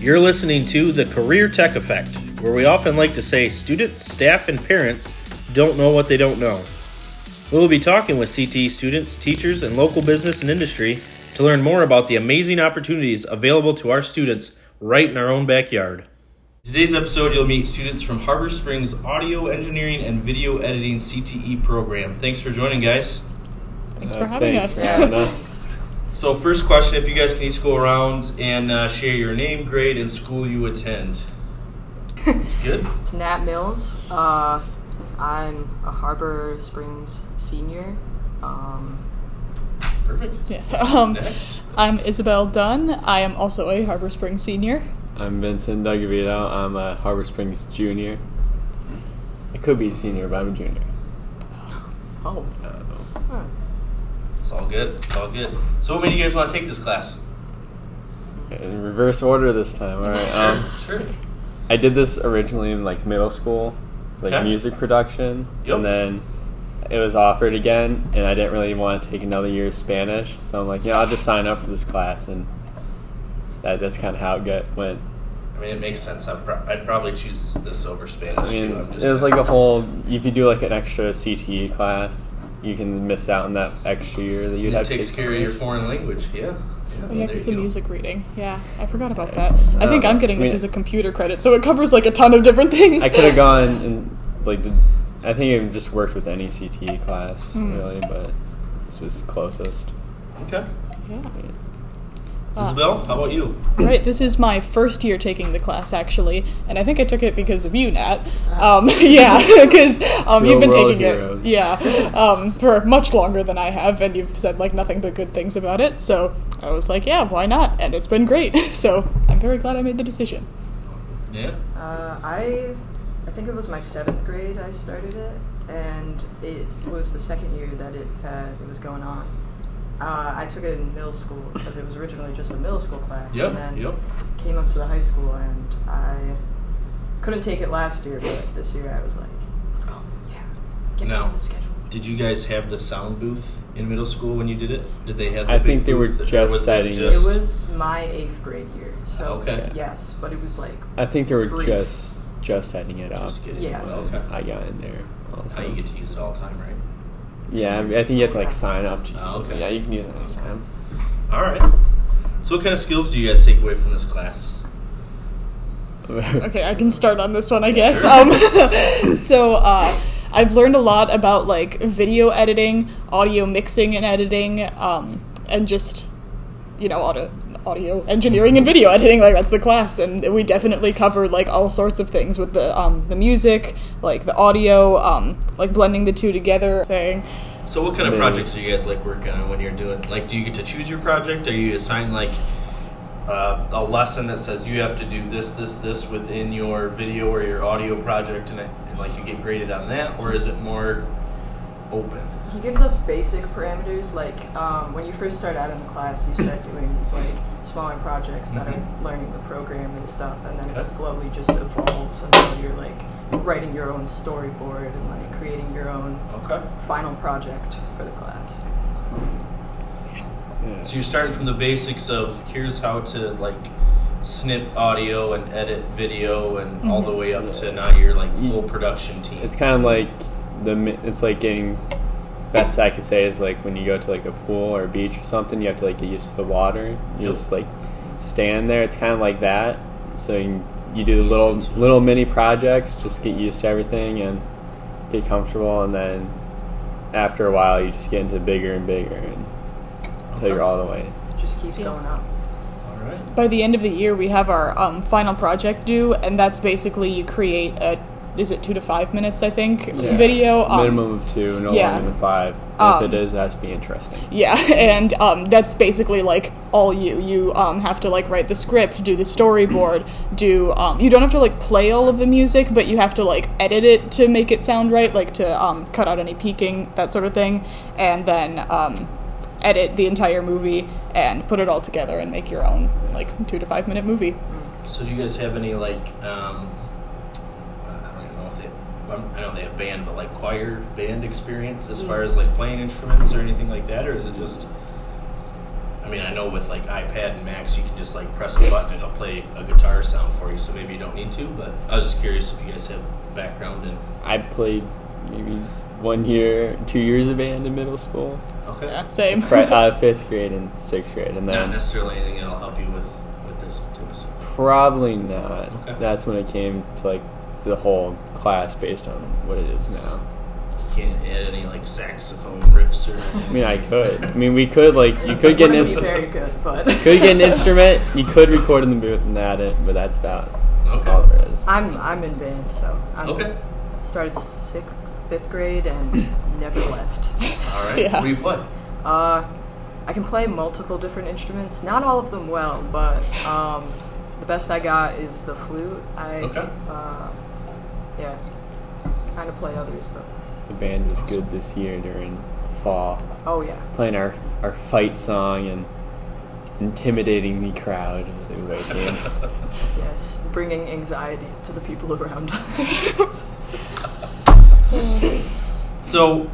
You're listening to The Career Tech Effect, where we often like to say students, staff, and parents don't know what they don't know. We will be talking with CTE students, teachers, and local business and industry to learn more about the amazing opportunities available to our students right in our own backyard. In today's episode, you'll meet students from Harbor Springs Audio Engineering and Video Editing CTE program. Thanks for joining, guys. Thanks Uh, for having thanks us. for having us. So, first question if you guys can each go around and uh, share your name, grade, and school you attend. It's good. It's Nat Mills. Uh, I'm a Harbor Springs senior. Um, Perfect. Yeah. Um, Next. I'm Isabel Dunn. I am also a Harbor Springs senior. I'm Vincent Dougovito. I'm a Harbor Springs junior. I could be a senior, but I'm a junior. oh, I don't know. huh. It's all good. It's all good. So, what made you guys want to take this class? In reverse order this time. All right. Um, sure. I did this originally in like middle school, like Okay. music production, Yep. and then it was offered again, and I didn't really want to take another year of Spanish, so I'm like, yeah, I'll just sign up for this class, and that, that's kind of how it got, went. I mean, it makes sense. I'd, pro- I'd probably choose this over Spanish I mean, too. I'm just it was like a whole. If you do like an extra CTE class, you can miss out on that extra year that you'd It have to takes take care of your foreign language. Yeah. Yeah. Yeah, there because the go. music reading. Yeah, I forgot about that. it's- I think I'm getting I this as a computer credit, so it covers like a ton of different things. I could have gone and like the, I think it just worked with any CTE class Hmm. really, but this was closest. Okay. Yeah. Uh, Isabel, how about you? Right, this is my first year taking the class actually, and I think I took it because of you, Nat. Um, yeah, because um, you've been taking heroes. it, yeah, um, for much longer than I have, and you've said like nothing but good things about it. So I was like, yeah, why not? And it's been great. So I'm very glad I made the decision. Yeah. uh, I, I think it was my seventh grade I started it, and it was the second year that it had it was going on. Uh, I took it in middle school because it was originally just a middle school class, Yep. and then Yep. came up to the high school, and I couldn't take it last year, but this year I was like, let's go, yeah, get Now- on the schedule. Did you guys have the sound booth in middle school when you did it? Did they have? The I think they were just was it setting just- It was my eighth grade year, so Okay. yes, but it was like I think they were Brief. just just setting it up. Just Yeah. it. and Okay. I got in there. Also. Now you get to use it all the time, right? Yeah, I, mean, I think you have to like sign up. To, Oh, okay. Yeah, you can use it anytime. All right. So, what kind of skills do you guys take away from this class? Okay, I can start on this one, I guess. Um, so, uh, I've learned a lot about like video editing, audio mixing and editing, um, and just you know audio audio engineering and video editing. Like that's the class, and we definitely covered like all sorts of things with the um, the music, like the audio, um, like blending the two together. Saying, So, what kind of projects are you guys like working on when you're doing? Like, do you get to choose your project? Are you assigned like uh, a lesson that says you have to do this, this, this within your video or your audio project, and, it, and like you get graded on that, or is it more open? He gives us basic parameters. Like um, when you first start out in the class, you start doing these like smaller projects that Mhm. are learning the program and stuff, and then Okay. it slowly just evolves until you're like writing your own storyboard and like creating your own Okay. final project for the class. Yeah. So you're starting from the basics of here's how to like snip audio and edit video and all the way up to now you're like full production team. It's kind of like the. It's like getting. Best I could say is like when you go to like a pool or a beach or something, you have to like get used to the water. You Yep. just like stand there. It's kind of like that. So you, you do Ease little little mini projects, just get used to everything and get comfortable, and then after a while, you just get into bigger and bigger and until you're all the way. It just keeps Yeah. going up. all right. by the end of the year, we have our um, final project due, and that's basically you create a is it two to five minutes I think Yeah. video um, Minimum of two, no yeah. longer than five. Um, if it is, that's be interesting. Yeah, and um, that's basically like all you. You um, have to like write the script, do the storyboard, do. Um, you don't have to like play all of the music, but you have to like edit it to make it sound right, like to um, cut out any peaking, that sort of thing, and then um, edit the entire movie and put it all together and make your own like two to five minute movie. So do you guys have any like um, I don't even know if they I'm- I know they have band, but like choir band experience as far as like playing instruments or anything like that, or is it just? I I mean, I know with like iPad and Macs, you can just like press a button and it'll play a guitar sound for you. So maybe you don't need to. But I was just curious if you guys have background in. I played maybe one year, two years of band in middle school, Okay. Yeah, same. Fri- uh, fifth grade and sixth grade, and then Not necessarily anything that'll help you with with this too. So. probably not. Okay. That's when it came to like the whole class based on what it is now. You can't add any like saxophone riffs or anything. I mean, I could. I mean, we could like you could get an instrument. very good, but Could get an instrument. You could record in the booth and add it, but that's about Okay. all there is. I'm I'm in band, so I'm Okay. started sixth, fifth grade and never left. All right. Yeah. What do you play? Uh, I can play multiple different instruments. Not all of them well, but um, the best I got is the flute. I Okay. uh, yeah, kind of play others, but The band was good this year during fall, oh yeah. playing our our fight song and intimidating the crowd of the away team. Yes, bringing anxiety to the people around us. So,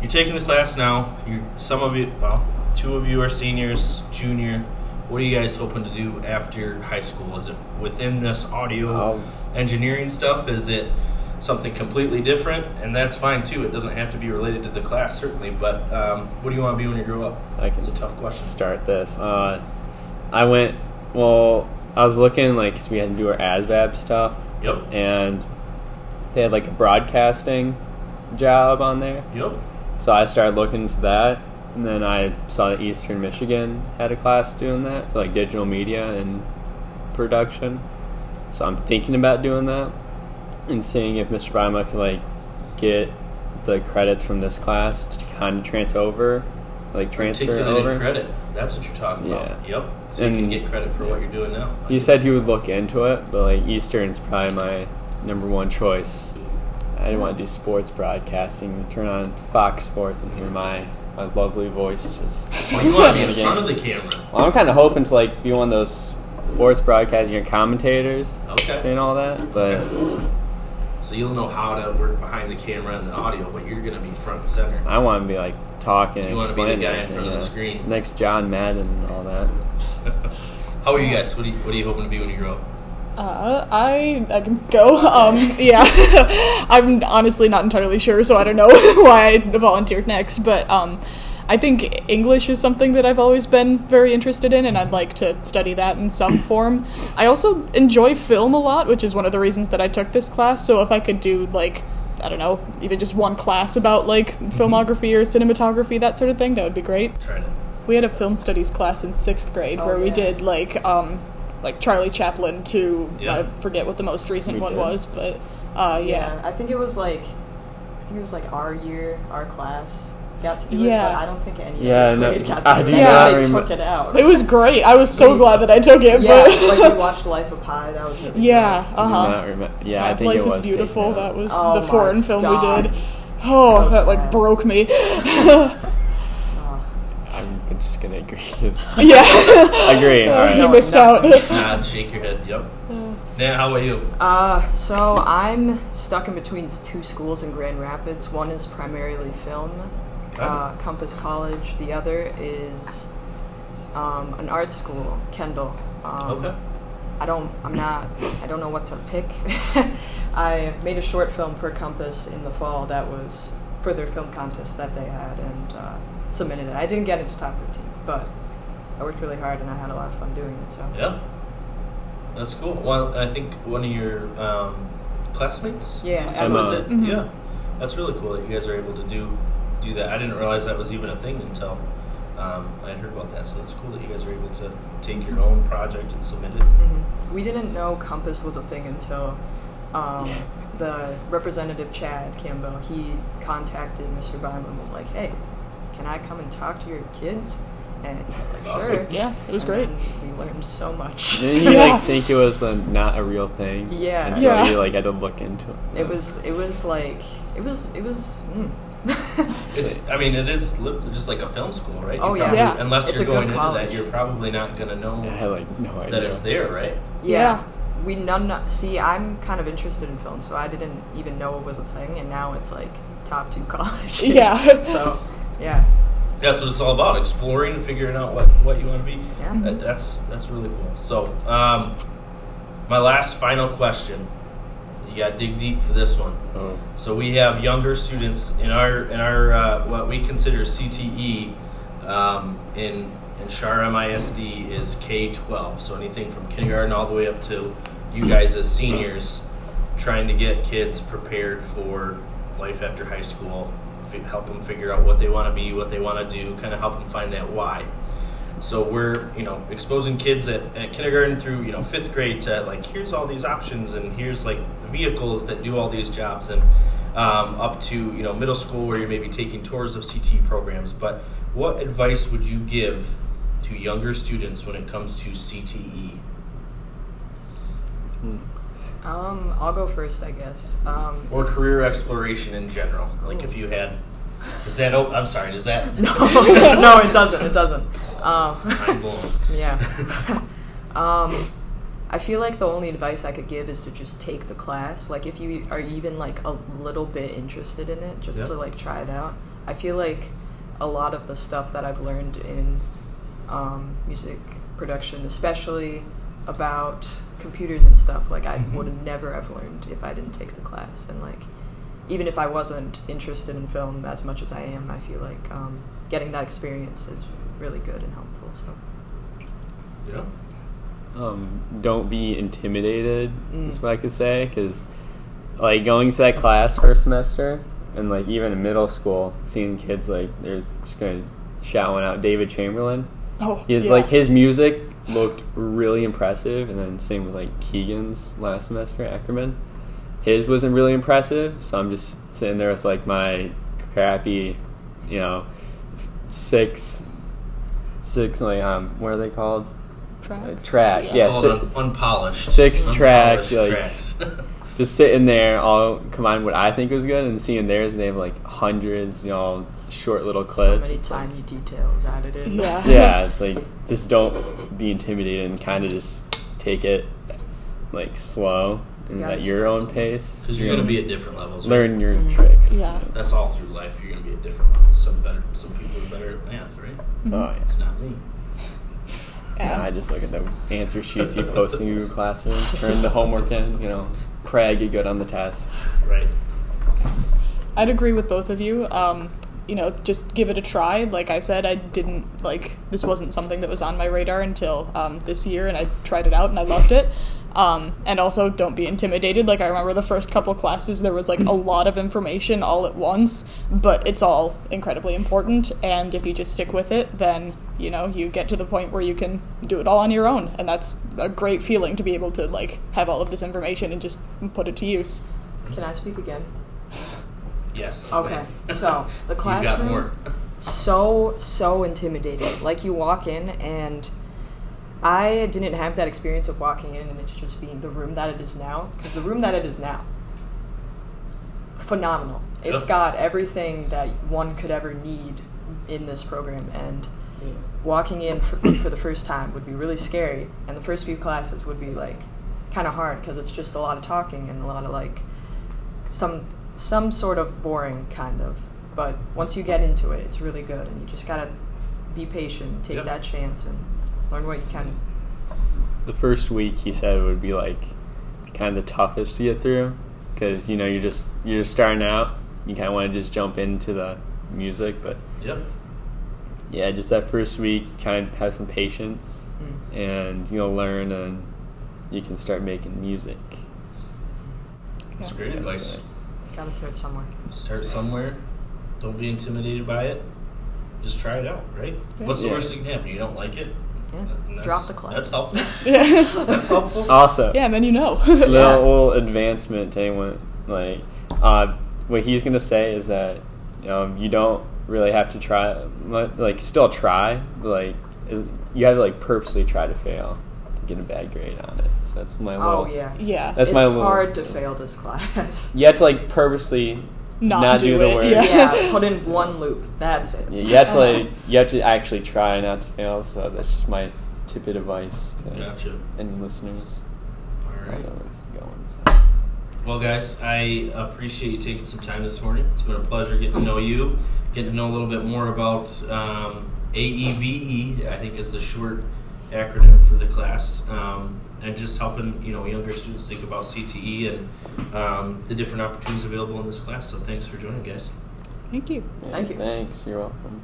you're taking the class now. You, some of you, well, two of you are seniors, junior. What are you guys hoping to do after high school? Is it within this audio Um, engineering stuff? Is it something completely different? And that's fine too. It doesn't have to be related to the class, certainly. But um, what do you want to be when you grow up? I can It's a tough question. start this. Uh, I went. Well, I was looking like we had to do our ASVAB stuff, Yep. and they had like a broadcasting job on there. Yep. So I started looking into that, and then I saw that Eastern Michigan had a class doing that for like digital media and production. So I'm thinking about doing that and seeing if Mr. Bima can like get the credits from this class to kind of transfer over, like transfer over. credit. That's what you're talking about. Yeah. Yep. So you can get credit for what you're doing now. He said he would look into it, but like Eastern's probably my number one choice. I didn't want to do sports broadcasting. Turn on Fox Sports and hear my my lovely voice just. Well, you want to be in front of the camera. Well, I'm kind of hoping to like be one of those sports broadcasting your commentators Okay. saying all that, but So you'll know how to work behind the camera and the audio, but you're going to be front and center. I want to be like talking. You and wanna be the guy in everything, front of the screen. Next John Madden and all that. How are you guys? What are you, what are you hoping to be when you grow up? Uh, I I can go. Um, yeah, I'm honestly not entirely sure, so I don't know why I volunteered next. But um, I think English is something that I've always been very interested in, and I'd like to study that in some form. I also enjoy film a lot, which is one of the reasons that I took this class. So if I could do like I don't know, even just one class about like filmography or cinematography, that sort of thing, that would be great. We had a film studies class in sixth grade Oh, where we did like um like Charlie Chaplin to Yeah. I forget what the most recent We one did. was, but uh yeah. Yeah, I think it was like, I think it was like our year, our class got to do Yeah. it, but I don't think any Yeah, other no, got to I do do it. not they took it out. It was great. I was so We- glad that I took it, yeah, but like we watched Life of Pi. That was really yeah, I do Uh-huh. remem- yeah, I think Life it was is beautiful. That was Oh the my foreign film God. we did. Oh, So that like broke me. I'm just gonna agree. yeah, agree. All right. he No, missed nothing. out. Nod, shake your head. Yep. Nat, how about you? Uh, so I'm stuck in between two schools in Grand Rapids. One is primarily film, uh, Compass College. The other is um, an art school, Kendall. Um, Okay. I don't. I'm not. I don't know what to pick. I made a short film for Compass in the fall that was for their film contest that they had and uh, submitted it. I didn't get into top 15, but I worked really hard and I had a lot of fun doing it. So Yeah. That's cool. Well, I think one of your um, classmates. Yeah, Tim, was Emma. it? Mhm. Yeah. That's really cool that you guys are able to do do that. I didn't realize that was even a thing until um, I had heard about that. So it's cool that you guys are able to take your own project and submit it. Mhm. We didn't know Compass was a thing until um, the representative Chad Campbell. He contacted Mr. Bynum and was like, "Hey, can I come and talk to your kids?" And he was like, That's "Sure." awesome. Yeah, it was And great. then we learned so much. Didn't you Yeah. like think it was a, not a real thing? Yeah. Until Yeah. you like had to look into it. It was. It was like. It was. It was. Mm. It's. I mean, it is li- just like a film school, right? You Oh, yeah. probably- Yeah. Unless It's you're going into college. that, you're probably not going to know I had like no idea. that it's there, right? Yeah. We none. Not, See, I'm kind of interested in film, so I didn't even know it was a thing, and now it's like top two colleges. Yeah. so, yeah. that's what it's all about exploring and figuring out what, what you want to be Yeah. That- that's that's really cool so um, my last final question you got to dig deep for this one Oh. so we have younger students in our in our uh, what we consider CTE um, in in Char-Em ISD is K twelve. So anything from kindergarten all the way up to you guys as seniors, trying to get kids prepared for life after high school, fi- help them figure out what they want to be, what they want to do, kind of help them find that why. So we're you know exposing kids at, at kindergarten through you know fifth grade to like here's all these options and here's like vehicles that do all these jobs and um, up to you know middle school where you're maybe taking tours of CT programs. But what advice would you give to younger students when it comes to? CTE? Um, I'll go first, I guess. Um, or career exploration in general. Like if you had, is that? Oh, I'm sorry. Does that? no, no, it doesn't. It doesn't. Um, yeah. um, I feel like the only advice I could give is to just take the class. Like if you are even like a little bit interested in it, just Yeah. to like try it out. I feel like a lot of the stuff that I've learned in um, music production, especially about computers and stuff, like I Mhm. would have never have learned if I didn't take the class. And like even if I wasn't interested in film as much as I am, I feel like um, getting that experience is really good and helpful. So. Yeah. um, don't be intimidated. Mm. Is what I could say because, like, going to that class first semester and like even in middle school, seeing kids like they're just gonna shouting out David Chamberlain. Oh, he's yeah. like his music looked really impressive, and then same with like Keegan's last semester at Ackerman. His wasn't really impressive, so I'm just sitting there with like my crappy, you know, six, six like um, what are they called? Tracks. track, yeah. Called si- unpolished. six track, Unpolished like- tracks. just sitting there, all combine what I think was good, and seeing theirs, and they have like hundreds, you know, short little clips. So clips. many It's like- tiny details added in. Yeah. yeah, it's like just don't be intimidated and kind of just take it like slow and You at your own small. pace. Because you you're going to be at different levels. right? learn your Mhm. tricks. Yeah. That's all through life. You're going to be at different levels. Some better. Some people are better at math, right? Mm-hmm. Oh yeah. It's not me. Yeah. I just look at the answer sheets you post in your classroom, turn the homework in, you know, pray I get good on the test. Right. I'd agree with both of you. Um, you know, just give it a try. Like I said, I didn't like this wasn't something that was on my radar until um, this year, and I tried it out and I loved it. Um, and also, don't be intimidated. Like I remember the first couple classes, there was like a lot of information all at once, but it's all incredibly important. And if you just stick with it, then you know you get to the point where you can do it all on your own, and that's a great feeling to be able to like have all of this information and just put it to use. Can I speak again? Yes. Okay. So the You got classroom more. so so intimidating. Like you walk in and I didn't have that experience of walking in and it just being the room that it is now. Because the room that it is now, phenomenal. It's Yep. got everything that one could ever need in this program. And walking in for, for the first time would be really scary. And the first few classes would be like kind of hard because it's just a lot of talking and a lot of like some some sort of boring kind of. But once you get into it, it's really good, and you just gotta be patient, take that chance, and learn what you can. The first week he said would be like kind of the toughest to get through because you know you're just you're just starting out. You kind of want to just jump into the music, but Yep. yeah, just that first week, kind of have some patience, Mm. and you'll learn, and you can start making music. That's Yeah. great advice. So, Gotta start somewhere. Start somewhere. Don't be intimidated by it. Just try it out, right? Yeah. What's the Yeah. worst that can happen? You don't like it? Yeah. Drop the class. That's helpful. yeah, That's helpful. Also, and then you know. little, Yeah. little advancement to anyone like uh, what he's gonna say is that um, you don't really have to try like still try but like is, you have to like purposely try to fail to get a bad grade on it so that's my little Oh little yeah. yeah. That's it's my little- hard to fail this class. you have to like purposely Not not, do do, the it, work yeah. yeah, put in one loop. That's it. you have to like you have to actually try not to fail so that's just my tip of advice to Gotcha. any listeners All right, I right. don't know where this is going so. Well, guys, I appreciate you taking some time this morning. It's been a pleasure getting to know you, getting to know a little bit more about um, AEVE. I think is the short acronym for the class, um, and just helping you know younger students think about CTE and um, the different opportunities available in this class. So, thanks for joining, guys. Thank you. Thank you. Thanks. You're welcome.